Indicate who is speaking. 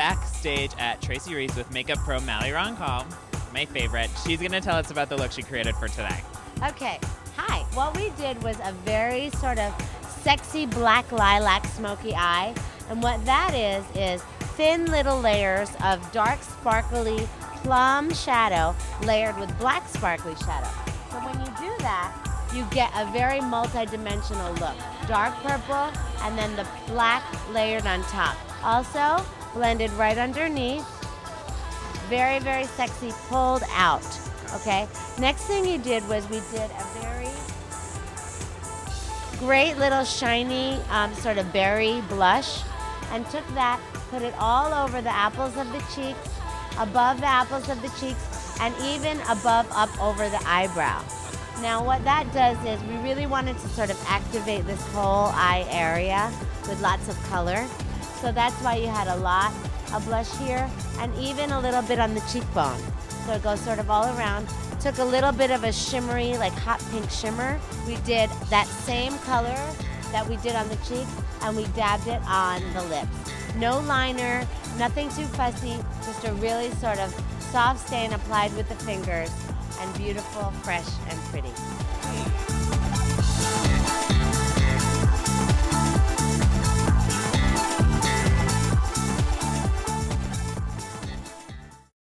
Speaker 1: stage at Tracy Reese with makeup pro Mally Roncal, my favorite. She's going to tell us about the look she created for today.
Speaker 2: Okay, hi. What we did was a very sort of sexy black lilac smoky eye. And what that is, is thin little layers of dark sparkly plum shadow layered with black sparkly shadow. So when you do that, you get a very multi-dimensional look. Dark purple and then the black layered on top. Also blended right underneath. Very, very sexy, pulled out. Okay. Next thing you did was we did a very great little shiny um, sort of berry blush and took that, put it all over the apples of the cheeks, above the apples of the cheeks, and even above up over the eyebrow. Now what that does is we really wanted to sort of activate this whole eye area with lots of color. So that's why you had a lot of blush here and even a little bit on the cheekbone. So it goes sort of all around. Took a little bit of a shimmery, like hot pink shimmer. We did that same color that we did on the cheek and we dabbed it on the lips. No liner, nothing too fussy, just a really sort of soft stain applied with the fingers and beautiful, fresh, and pretty.